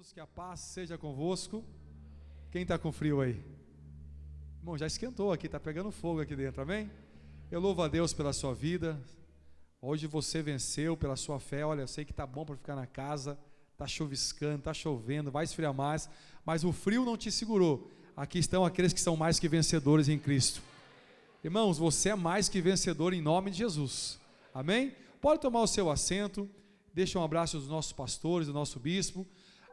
todos, que a paz seja convosco. Quem está com frio aí? Bom, já esquentou aqui, está pegando fogo aqui dentro, amém? Eu louvo a Deus pela sua vida. Hoje você venceu pela sua fé. Olha, eu sei que está bom para ficar na casa, está chuviscando, está chovendo, vai esfriar mais, mas o frio não te segurou. Aqui estão aqueles que são mais que vencedores em Cristo. Irmãos, você é mais que vencedor em nome de Jesus. Amém? Pode tomar o seu assento. Deixa um abraço aos nossos pastores, do nosso bispo.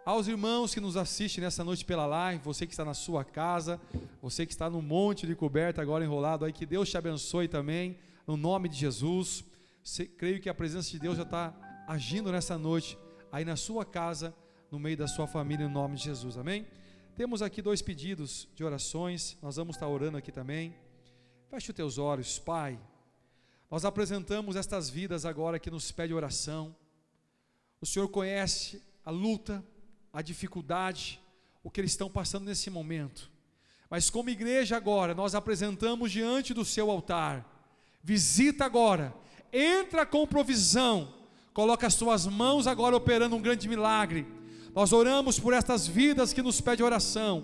Aos irmãos que nos assistem nessa noite pela live, você que está na sua casa, você que está no monte de coberta agora enrolado aí, que Deus te abençoe também, no nome de Jesus. creio que a presença de Deus já está agindo nessa noite, aí na sua casa, no meio da sua família, no nome de Jesus, amém? Temos aqui dois pedidos de orações, nós vamos estar orando aqui também. Feche os teus olhos, Pai. Nós apresentamos estas vidas agora que nos pede oração. O Senhor conhece a luta, a dificuldade, o que eles estão passando nesse momento. Mas como igreja agora, nós apresentamos diante do seu altar. Visita agora, entra com provisão, coloca as suas mãos agora operando um grande milagre. Nós oramos por estas vidas que nos pede oração.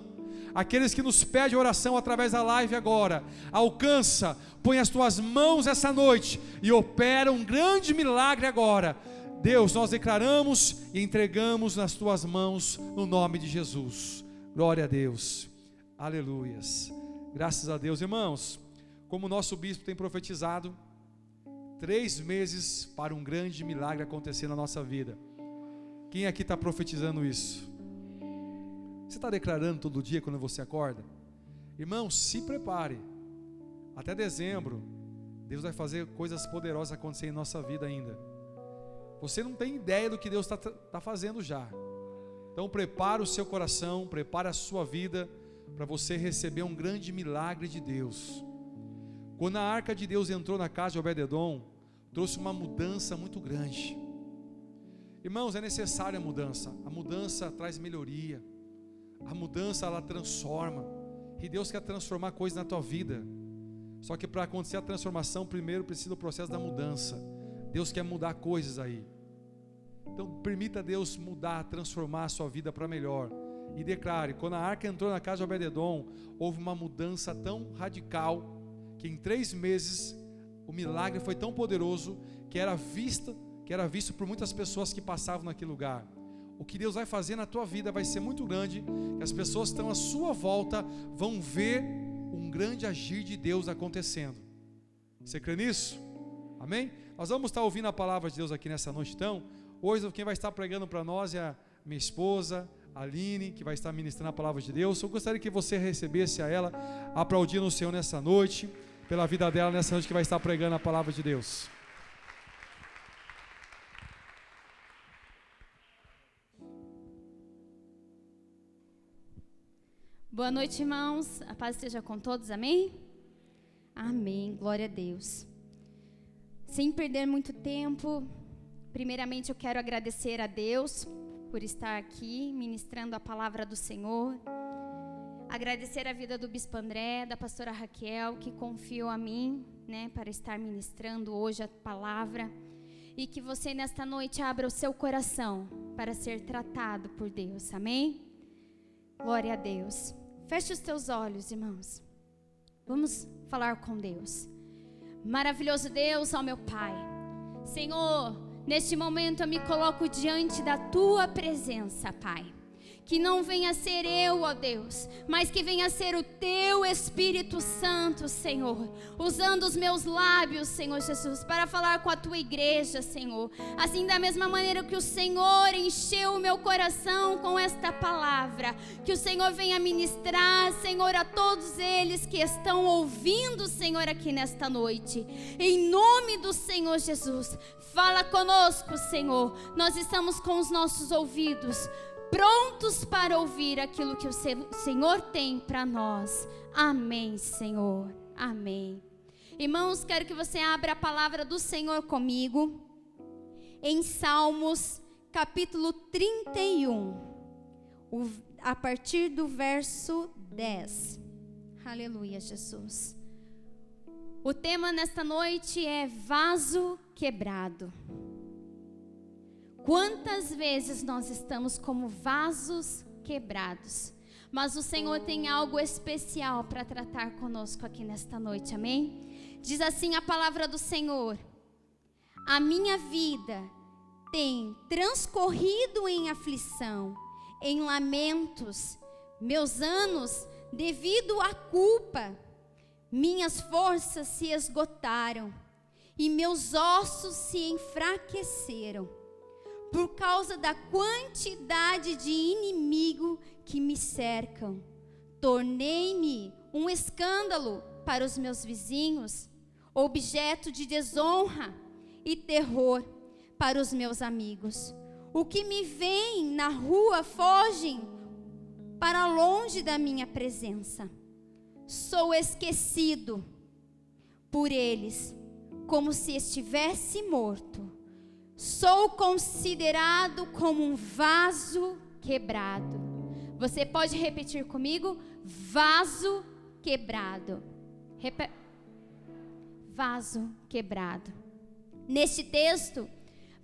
Aqueles que nos pedem oração através da live agora, alcança, põe as tuas mãos essa noite e opera um grande milagre agora Deus, nós declaramos e entregamos nas tuas mãos no nome de Jesus. Glória a Deus. Aleluias. Graças a Deus, irmãos. Como o nosso bispo tem profetizado, três meses para um grande milagre acontecer na nossa vida. Quem aqui está profetizando isso? Você está declarando todo dia quando você acorda? Irmão, se prepare. Até dezembro, Deus vai fazer coisas poderosas acontecer em nossa vida ainda. Você não tem ideia do que Deus está tá fazendo já. Então prepare o seu coração, prepare a sua vida para você receber um grande milagre de Deus. Quando a arca de Deus entrou na casa de Obededon, trouxe uma mudança muito grande. Irmãos, é necessária a mudança. A mudança traz melhoria. A mudança ela transforma. E Deus quer transformar coisas na tua vida. Só que para acontecer a transformação, primeiro precisa do processo da mudança. Deus quer mudar coisas aí. Então, permita Deus mudar, transformar a sua vida para melhor. E declare: quando a arca entrou na casa de Obededon, houve uma mudança tão radical que em três meses o milagre foi tão poderoso que era vista, que era visto por muitas pessoas que passavam naquele lugar. O que Deus vai fazer na tua vida vai ser muito grande, que as pessoas que estão à sua volta vão ver um grande agir de Deus acontecendo. Você crê nisso? Amém? Nós vamos estar ouvindo a palavra de Deus aqui nessa noite, então. Hoje quem vai estar pregando para nós é a minha esposa, Aline, que vai estar ministrando a palavra de Deus. Eu gostaria que você recebesse a ela, aplaudindo o Senhor nessa noite, pela vida dela nessa noite que vai estar pregando a palavra de Deus. Boa noite, irmãos. A paz esteja com todos, amém? Amém. Glória a Deus. Sem perder muito tempo, Primeiramente, eu quero agradecer a Deus por estar aqui ministrando a palavra do Senhor. Agradecer a vida do Bispo André, da pastora Raquel, que confiou a mim, né, para estar ministrando hoje a palavra. E que você nesta noite abra o seu coração para ser tratado por Deus. Amém? Glória a Deus. Feche os teus olhos, irmãos. Vamos falar com Deus. Maravilhoso Deus, ó meu Pai. Senhor, Neste momento eu me coloco diante da tua presença, Pai. Que não venha ser eu, ó Deus, mas que venha ser o teu Espírito Santo, Senhor, usando os meus lábios, Senhor Jesus, para falar com a tua igreja, Senhor. Assim, da mesma maneira que o Senhor encheu meu coração com esta palavra, que o Senhor venha ministrar, Senhor, a todos eles que estão ouvindo, Senhor, aqui nesta noite. Em nome do Senhor Jesus, fala conosco, Senhor. Nós estamos com os nossos ouvidos prontos para ouvir aquilo que o Senhor tem para nós. Amém, Senhor. Amém. Irmãos, quero que você abra a palavra do Senhor comigo em Salmos, capítulo 31, o, a partir do verso 10. Aleluia, Jesus. O tema nesta noite é vaso quebrado. Quantas vezes nós estamos como vasos quebrados? Mas o Senhor tem algo especial para tratar conosco aqui nesta noite, amém? Diz assim a palavra do Senhor: A minha vida tem transcorrido em aflição, em lamentos, meus anos devido à culpa, minhas forças se esgotaram e meus ossos se enfraqueceram por causa da quantidade de inimigo que me cercam. Tornei-me um escândalo para os meus vizinhos, objeto de desonra e terror para os meus amigos. O que me vem na rua fogem para longe da minha presença. Sou esquecido por eles, como se estivesse morto. Sou considerado como um vaso quebrado. Você pode repetir comigo? Vaso quebrado. Rep... Vaso quebrado. Neste texto,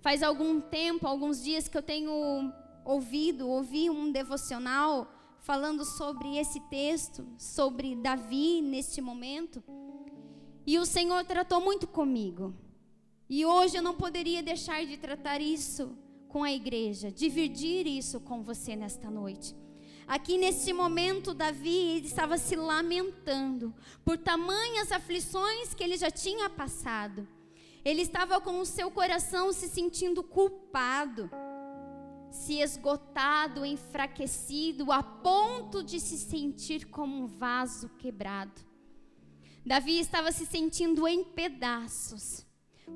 faz algum tempo, alguns dias que eu tenho ouvido, ouvi um devocional falando sobre esse texto, sobre Davi neste momento. E o Senhor tratou muito comigo. E hoje eu não poderia deixar de tratar isso com a igreja, dividir isso com você nesta noite. Aqui neste momento, Davi estava se lamentando por tamanhas aflições que ele já tinha passado. Ele estava com o seu coração se sentindo culpado se esgotado, enfraquecido, a ponto de se sentir como um vaso quebrado. Davi estava se sentindo em pedaços,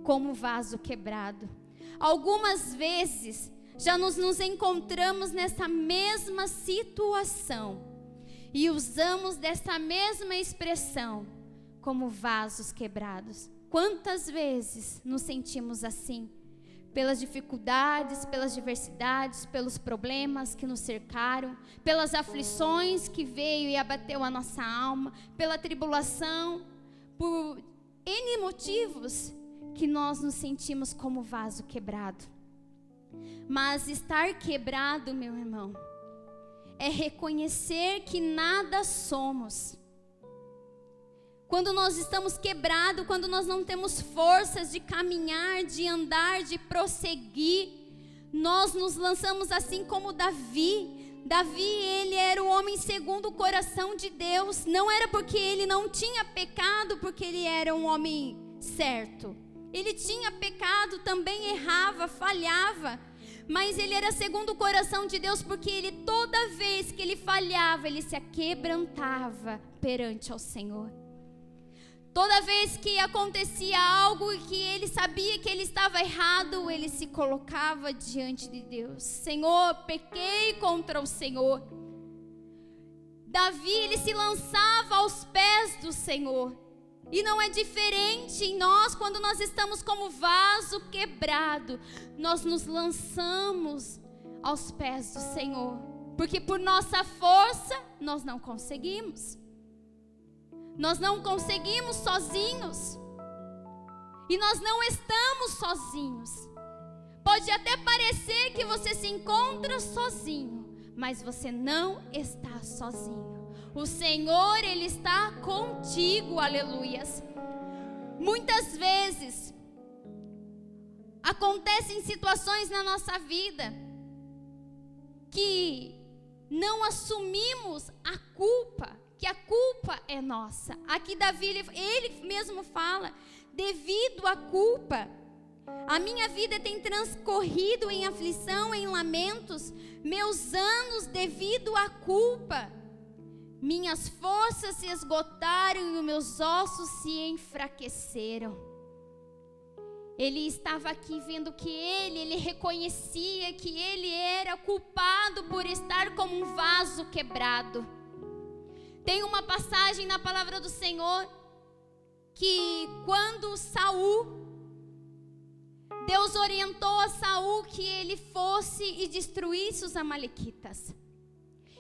como vaso quebrado. Algumas vezes já nos, nos encontramos nessa mesma situação e usamos dessa mesma expressão como vasos quebrados. Quantas vezes nos sentimos assim? pelas dificuldades, pelas diversidades, pelos problemas que nos cercaram, pelas aflições que veio e abateu a nossa alma, pela tribulação, por N motivos que nós nos sentimos como vaso quebrado. Mas estar quebrado, meu irmão, é reconhecer que nada somos quando nós estamos quebrados, quando nós não temos forças de caminhar, de andar, de prosseguir, nós nos lançamos assim como Davi. Davi, ele era o homem segundo o coração de Deus. Não era porque ele não tinha pecado, porque ele era um homem certo. Ele tinha pecado, também errava, falhava. Mas ele era segundo o coração de Deus, porque ele toda vez que ele falhava, ele se aquebrantava perante ao Senhor. Toda vez que acontecia algo que ele sabia que ele estava errado, ele se colocava diante de Deus. Senhor, pequei contra o Senhor. Davi, ele se lançava aos pés do Senhor. E não é diferente em nós quando nós estamos como vaso quebrado. Nós nos lançamos aos pés do Senhor. Porque por nossa força nós não conseguimos. Nós não conseguimos sozinhos. E nós não estamos sozinhos. Pode até parecer que você se encontra sozinho, mas você não está sozinho. O Senhor, Ele está contigo, aleluias. Muitas vezes acontecem situações na nossa vida que não assumimos a culpa que a culpa é nossa. Aqui Davi, ele, ele mesmo fala, devido à culpa, a minha vida tem transcorrido em aflição, em lamentos, meus anos devido à culpa. Minhas forças se esgotaram e os meus ossos se enfraqueceram. Ele estava aqui vendo que ele, ele reconhecia que ele era culpado por estar como um vaso quebrado. Tem uma passagem na palavra do Senhor que quando Saul Deus orientou a Saul que ele fosse e destruísse os amalequitas.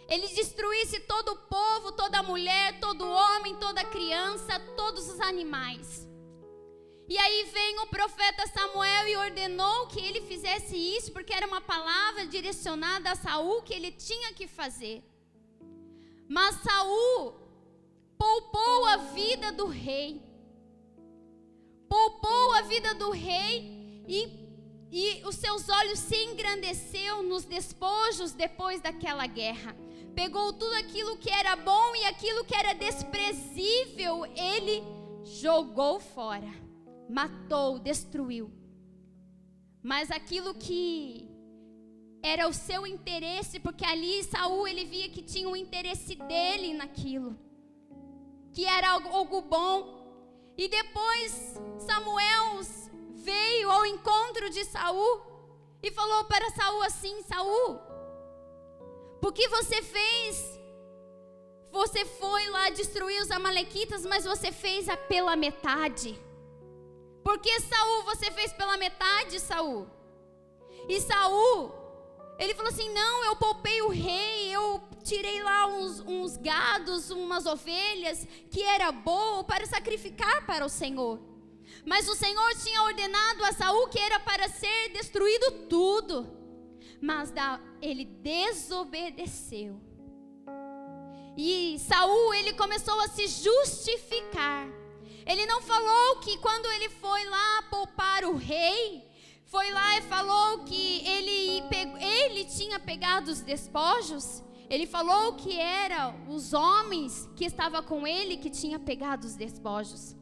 Ele destruísse todo o povo, toda mulher, todo homem, toda criança, todos os animais. E aí vem o profeta Samuel e ordenou que ele fizesse isso, porque era uma palavra direcionada a Saul que ele tinha que fazer. Mas Saul poupou a vida do rei. Poupou a vida do rei e, e os seus olhos se engrandeceu nos despojos depois daquela guerra. Pegou tudo aquilo que era bom e aquilo que era desprezível, ele jogou fora. Matou, destruiu. Mas aquilo que era o seu interesse, porque ali Saul ele via que tinha um interesse dele naquilo, que era algo, bom. E depois Samuel veio ao encontro de Saul e falou para Saul assim: Saul, por que você fez? Você foi lá destruir os amalequitas, mas você fez a pela metade. Por que Saul você fez pela metade, Saul? E Saul ele falou assim: Não, eu poupei o rei, eu tirei lá uns, uns gados, umas ovelhas, que era bom para sacrificar para o Senhor. Mas o Senhor tinha ordenado a Saul que era para ser destruído tudo. Mas da, ele desobedeceu. E Saul ele começou a se justificar. Ele não falou que quando ele foi lá poupar o rei, foi lá e falou que ele, ele tinha pegado os despojos. Ele falou que eram os homens que estavam com ele que tinha pegado os despojos.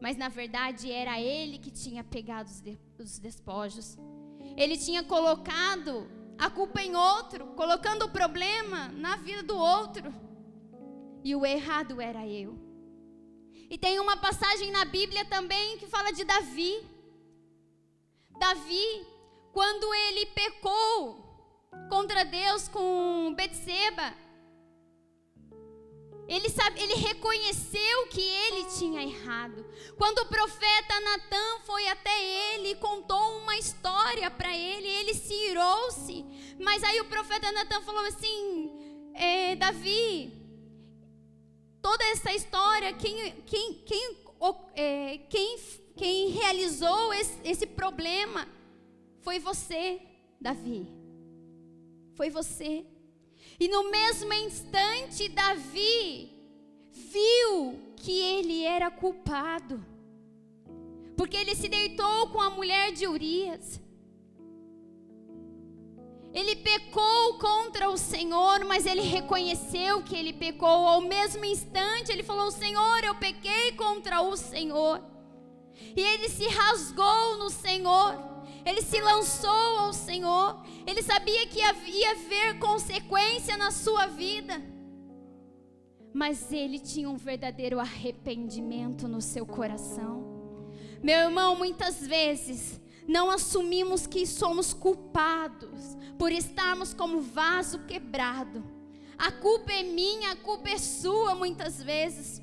Mas na verdade era ele que tinha pegado os despojos. Ele tinha colocado a culpa em outro, colocando o problema na vida do outro. E o errado era eu. E tem uma passagem na Bíblia também que fala de Davi. Davi, quando ele pecou contra Deus com Betseba, ele, sabe, ele reconheceu que ele tinha errado. Quando o profeta Natan foi até ele e contou uma história para ele, ele se irou-se. Mas aí o profeta Natan falou assim: é, Davi, toda essa história, quem, quem, quem, é, quem quem realizou esse, esse problema foi você, Davi. Foi você. E no mesmo instante, Davi viu que ele era culpado. Porque ele se deitou com a mulher de Urias. Ele pecou contra o Senhor, mas ele reconheceu que ele pecou. Ao mesmo instante, ele falou: Senhor, eu pequei contra o Senhor. E ele se rasgou no Senhor. Ele se lançou ao Senhor. Ele sabia que havia haver consequência na sua vida. Mas ele tinha um verdadeiro arrependimento no seu coração. Meu irmão, muitas vezes não assumimos que somos culpados por estarmos como vaso quebrado. A culpa é minha, a culpa é sua muitas vezes.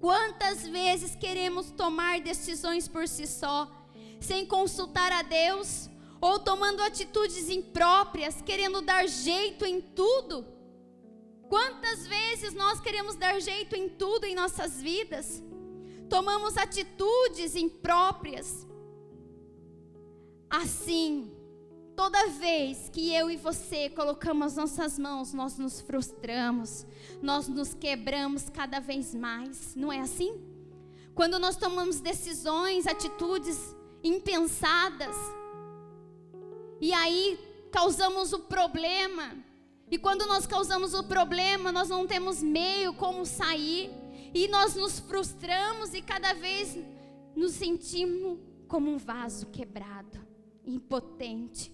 Quantas vezes queremos tomar decisões por si só, sem consultar a Deus, ou tomando atitudes impróprias, querendo dar jeito em tudo? Quantas vezes nós queremos dar jeito em tudo em nossas vidas? Tomamos atitudes impróprias. Assim, Toda vez que eu e você colocamos nossas mãos, nós nos frustramos, nós nos quebramos cada vez mais, não é assim? Quando nós tomamos decisões, atitudes impensadas, e aí causamos o problema, e quando nós causamos o problema, nós não temos meio como sair, e nós nos frustramos e cada vez nos sentimos como um vaso quebrado, impotente.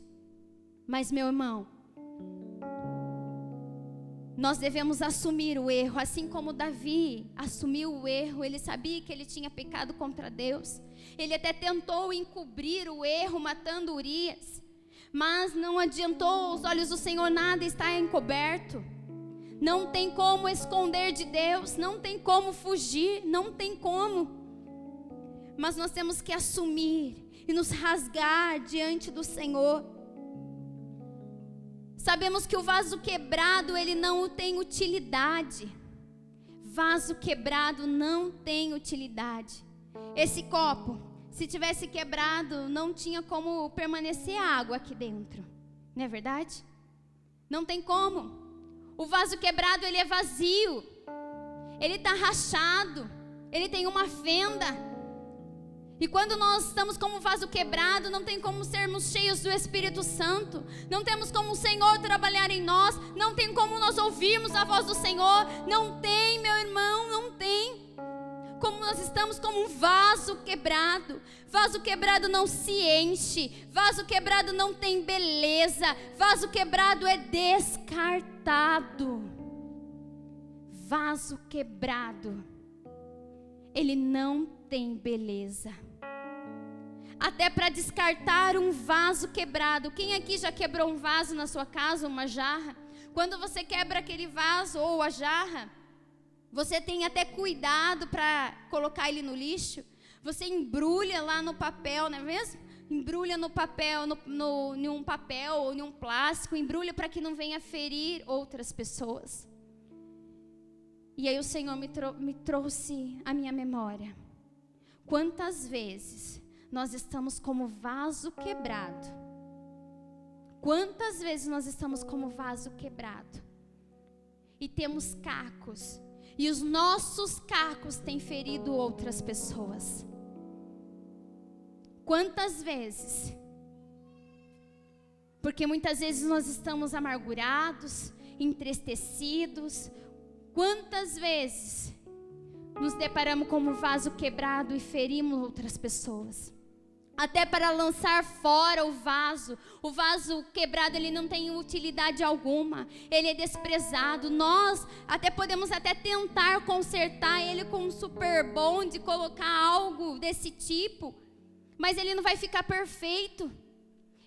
Mas, meu irmão, nós devemos assumir o erro, assim como Davi assumiu o erro, ele sabia que ele tinha pecado contra Deus. Ele até tentou encobrir o erro matando Urias, mas não adiantou, os olhos do Senhor nada está encoberto. Não tem como esconder de Deus, não tem como fugir, não tem como. Mas nós temos que assumir e nos rasgar diante do Senhor. Sabemos que o vaso quebrado, ele não tem utilidade. Vaso quebrado não tem utilidade. Esse copo, Se tivesse quebrado, não tinha como permanecer água aqui dentro. Não é verdade? Não tem como. O vaso quebrado, ele é vazio. Ele está rachado. Ele tem uma fenda. E quando nós estamos como vaso quebrado, não tem como sermos cheios do Espírito Santo, não temos como o Senhor trabalhar em nós, não tem como nós ouvirmos a voz do Senhor, não tem, meu irmão, não tem. Como nós estamos como um vaso quebrado. Vaso quebrado não se enche, vaso quebrado não tem beleza, vaso quebrado é descartado. Vaso quebrado, ele não tem beleza até para descartar um vaso quebrado. Quem aqui já quebrou um vaso na sua casa, uma jarra? Quando você quebra aquele vaso ou a jarra, você tem até cuidado para colocar ele no lixo. Você embrulha lá no papel, não é mesmo? Embrulha no papel, no, no, em um papel ou em um plástico, embrulha para que não venha ferir outras pessoas. E aí o Senhor me, me trouxe a minha memória. Quantas vezes nós estamos como vaso quebrado. Quantas vezes nós estamos como vaso quebrado? E temos cacos. E os nossos cacos têm ferido outras pessoas. Quantas vezes? Porque muitas vezes nós estamos amargurados, entristecidos. Quantas vezes nos deparamos como vaso quebrado e ferimos outras pessoas? Até para lançar fora o vaso. O vaso quebrado ele não tem utilidade alguma. Ele é desprezado. Nós até podemos até tentar consertar ele com um super bonde, colocar algo desse tipo, mas ele não vai ficar perfeito.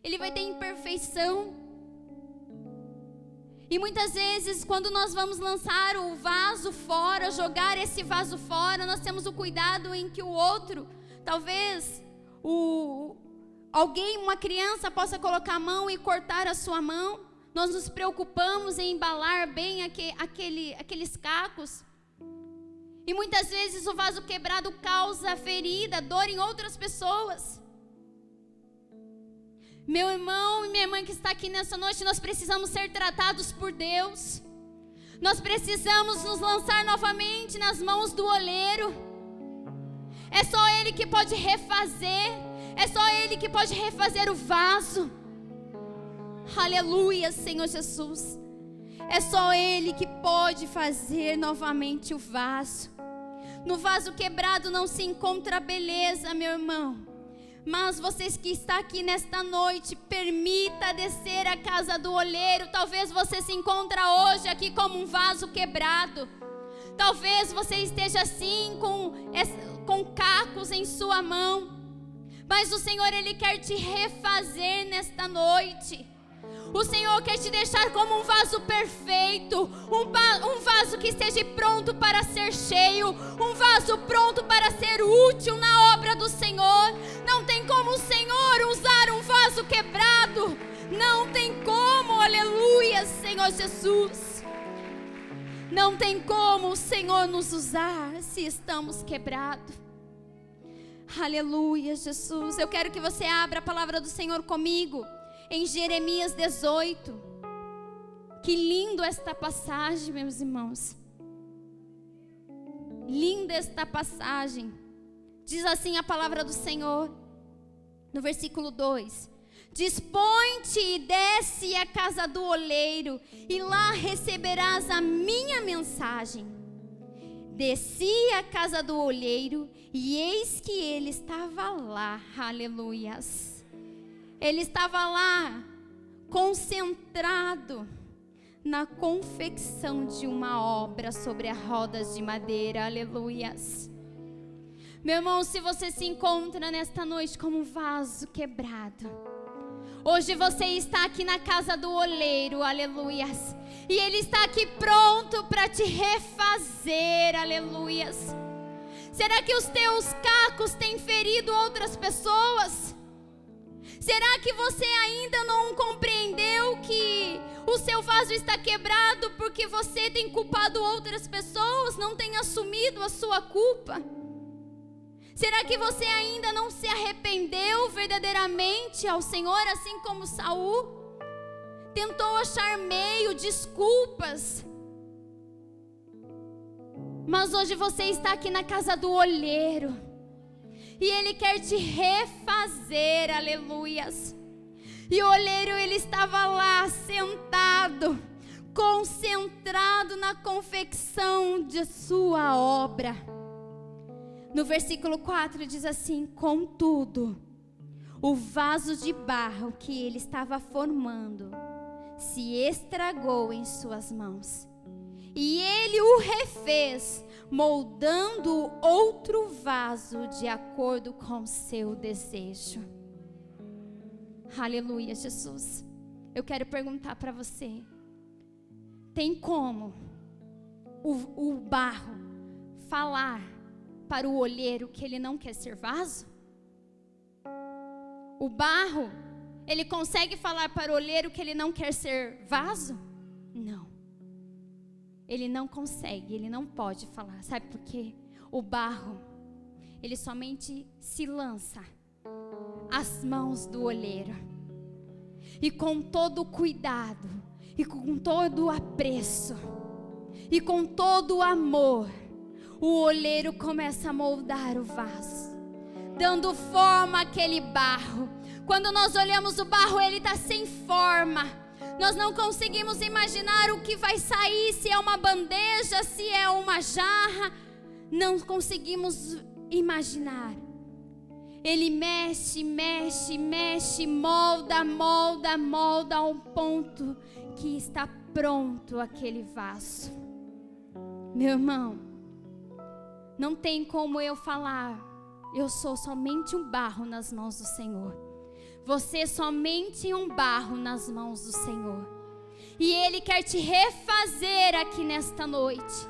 Ele vai ter imperfeição. E muitas vezes, quando nós vamos lançar o vaso fora, jogar esse vaso fora, nós temos o cuidado em que o outro, talvez o, alguém, uma criança, possa colocar a mão e cortar a sua mão. Nós nos preocupamos em embalar bem aquele, aquele, aqueles cacos. E muitas vezes o vaso quebrado causa ferida, dor em outras pessoas. Meu irmão e minha irmã que está aqui nessa noite, nós precisamos ser tratados por Deus. Nós precisamos nos lançar novamente nas mãos do oleiro. É só Ele que pode refazer. É só Ele que pode refazer o vaso. Aleluia, Senhor Jesus. É só Ele que pode fazer novamente o vaso. No vaso quebrado não se encontra beleza, meu irmão. Mas vocês que está aqui nesta noite, permita descer a casa do olheiro. Talvez você se encontra hoje aqui como um vaso quebrado. Talvez você esteja assim com com cacos em sua mão. Mas o Senhor, Ele quer te refazer nesta noite. O Senhor quer te deixar como um vaso perfeito, um, um, vaso que esteja pronto para ser cheio, um vaso pronto para ser útil na obra do Senhor. Não tem como o Senhor usar um vaso quebrado, não tem como, aleluia, Senhor Jesus. Não tem como o Senhor nos usar se estamos quebrados. Aleluia, Jesus. Eu quero que você abra a palavra do Senhor comigo em Jeremias 18. Que lindo esta passagem, meus irmãos. Linda esta passagem. Diz assim a palavra do Senhor, no versículo 2: Dispõe-te e desce à casa do oleiro, e lá receberás a minha mensagem Desci à casa do olheiro e eis que ele estava lá, aleluias. Ele estava lá, concentrado na confecção de uma obra sobre as rodas de madeira, aleluias. Meu irmão, se você se encontra nesta noite como um vaso quebrado, hoje você está aqui na casa do oleiro, aleluias e Ele está aqui pronto para te refazer, aleluias. Será que os teus cacos têm ferido outras pessoas? Será que você ainda não compreendeu que o seu vaso está quebrado porque você tem culpado outras pessoas, não tem assumido a sua culpa? Será que você ainda não se arrependeu verdadeiramente ao Senhor, assim como Saul? Tentou achar meio, desculpas. Mas hoje você está aqui na casa do olheiro. E ele quer te refazer, aleluias. E o olheiro ele estava lá sentado, concentrado na confecção de sua obra. No versículo 4 diz assim: Contudo, o vaso de barro que ele estava formando se estragou em suas mãos. E ele o refez, moldando outro vaso de acordo com seu desejo. Aleluia, Jesus. Eu quero perguntar para você: tem como o, o barro falar para o olheiro que ele não quer ser vaso? O barro, ele consegue falar para o olheiro que ele não quer ser vaso? Não. Ele não consegue, ele não pode falar. Sabe por quê? O barro, ele somente se lança às mãos do olheiro. E com todo o cuidado, e com todo o apreço, e com todo o amor, o olheiro começa a moldar o vaso, dando forma àquele barro. Quando nós olhamos o barro, ele está sem forma. Nós não conseguimos imaginar o que vai sair, se é uma bandeja, se é uma jarra. Não conseguimos imaginar. Ele mexe, mexe, mexe, molda, molda, molda a um ponto que está pronto aquele vaso. Meu irmão, não tem como eu falar, eu sou somente um barro nas mãos do Senhor. Você é somente um barro nas mãos do Senhor. E Ele quer te refazer aqui nesta noite.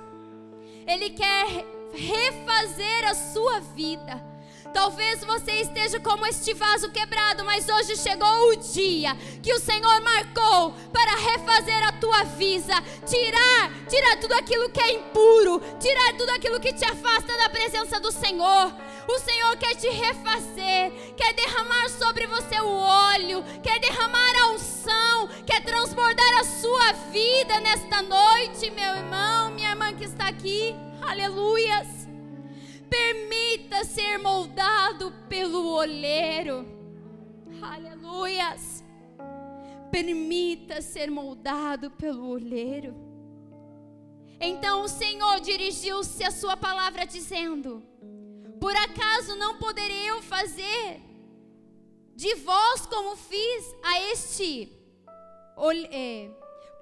Ele quer refazer a sua vida. Talvez você esteja como este vaso quebrado, mas hoje chegou o dia que o Senhor marcou para refazer a tua vida, tirar, tirar tudo aquilo que é impuro, tirar tudo aquilo que te afasta da presença do Senhor. O Senhor quer te refazer, quer derramar sobre você o óleo, quer derramar a unção, quer transbordar a sua vida nesta noite, meu irmão, minha irmã que está aqui. Aleluias. Permita ser moldado pelo olheiro. Aleluias. Permita ser moldado pelo olheiro. Então o Senhor dirigiu-se a sua palavra dizendo: Por acaso não poderei eu fazer de vós como fiz a este? É,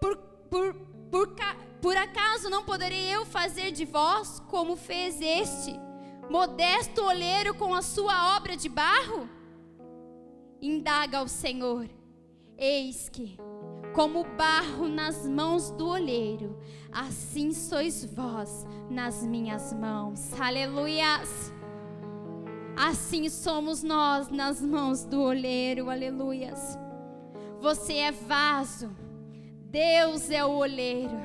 por, por, por, por acaso não poderei eu fazer de vós como fez este? Modesto olheiro com a sua obra de barro? Indaga ao Senhor: Eis que, como barro nas mãos do olheiro, assim sois vós nas minhas mãos. Aleluias! Assim somos nós nas mãos do olheiro. Aleluias! Você é vaso, Deus é o olheiro.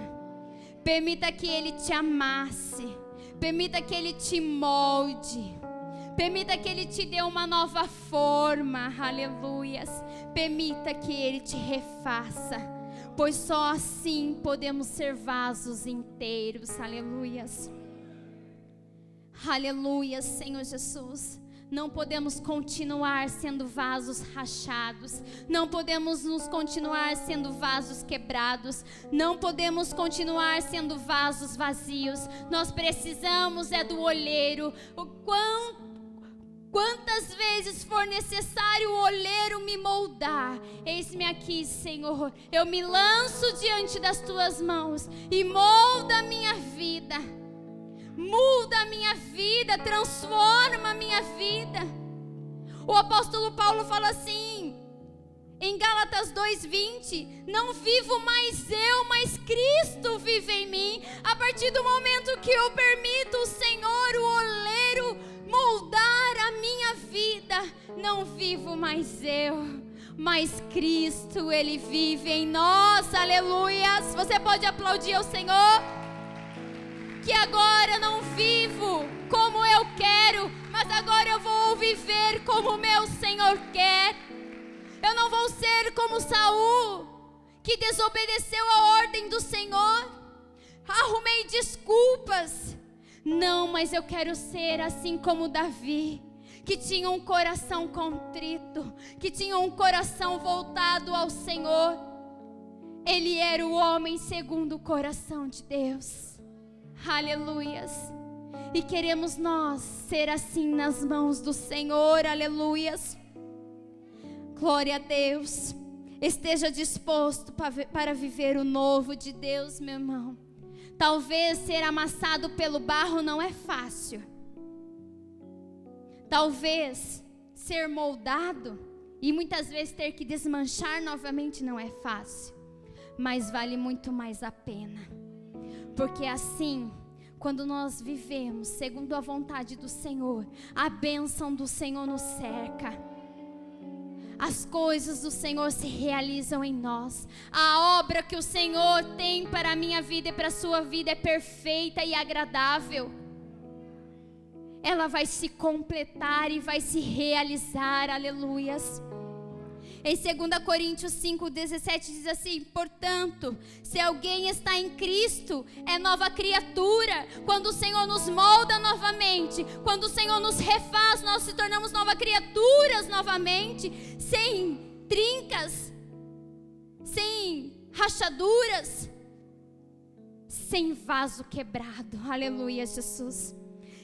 Permita que Ele te amasse Permita que Ele te molde. Permita que Ele te dê uma nova forma. Aleluias. Permita que Ele te refaça. Pois só assim podemos ser vasos inteiros. Aleluias. Aleluias, Senhor Jesus. Não podemos continuar sendo vasos rachados, não podemos nos continuar sendo vasos quebrados, não podemos continuar sendo vasos vazios. Nós precisamos é do olheiro. O quão Quantas vezes for necessário o olheiro me moldar, eis-me aqui, Senhor. Eu me lanço diante das tuas mãos e molda minha vida muda a minha vida, transforma a minha vida. O apóstolo Paulo fala assim, em Gálatas 2:20, não vivo mais eu, mas Cristo vive em mim. A partir do momento que eu permito o Senhor, o oleiro, moldar a minha vida, não vivo mais eu, mas Cristo, ele vive em nós. Aleluias. Você pode aplaudir ao Senhor? Que agora não vivo como eu quero, mas agora eu vou viver como meu Senhor quer. Eu não vou ser como Saul, que desobedeceu a ordem do Senhor. Arrumei desculpas. Não, mas eu quero ser assim como Davi, que tinha um coração contrito, que tinha um coração voltado ao Senhor. Ele era o homem segundo o coração de Deus. Aleluias. E queremos nós ser assim nas mãos do Senhor. Aleluias. Glória a Deus. Esteja disposto para viver o novo de Deus, meu irmão. Talvez ser amassado pelo barro não é fácil. Talvez ser moldado e muitas vezes ter que desmanchar novamente não é fácil. Mas vale muito mais a pena. Porque assim quando nós vivemos segundo a vontade do Senhor, a bênção do Senhor nos cerca. As coisas do Senhor se realizam em nós. A obra que o Senhor tem para a minha vida e para a sua vida é perfeita e agradável. Ela vai se completar e vai se realizar. Aleluias. Em 2 Coríntios 5,17 diz assim: Portanto, se alguém está em Cristo, é nova criatura. Quando o Senhor nos molda novamente, quando o Senhor nos refaz, nós se tornamos novas criaturas novamente, sem trincas, sem rachaduras, sem vaso quebrado. Aleluia, Jesus.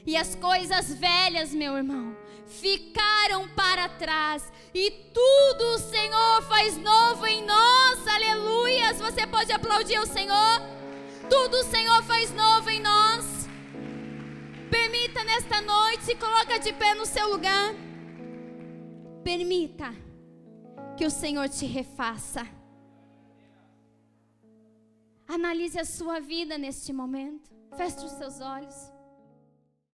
E as coisas velhas, meu irmão, ficaram para trás, e tudo o Senhor faz novo em nós. Aleluias! Você pode aplaudir o Senhor? Tudo o Senhor faz novo em nós. Permita nesta noite, coloca de pé no seu lugar. Permita que o Senhor te refaça. Analise a sua vida neste momento. Feche os seus olhos.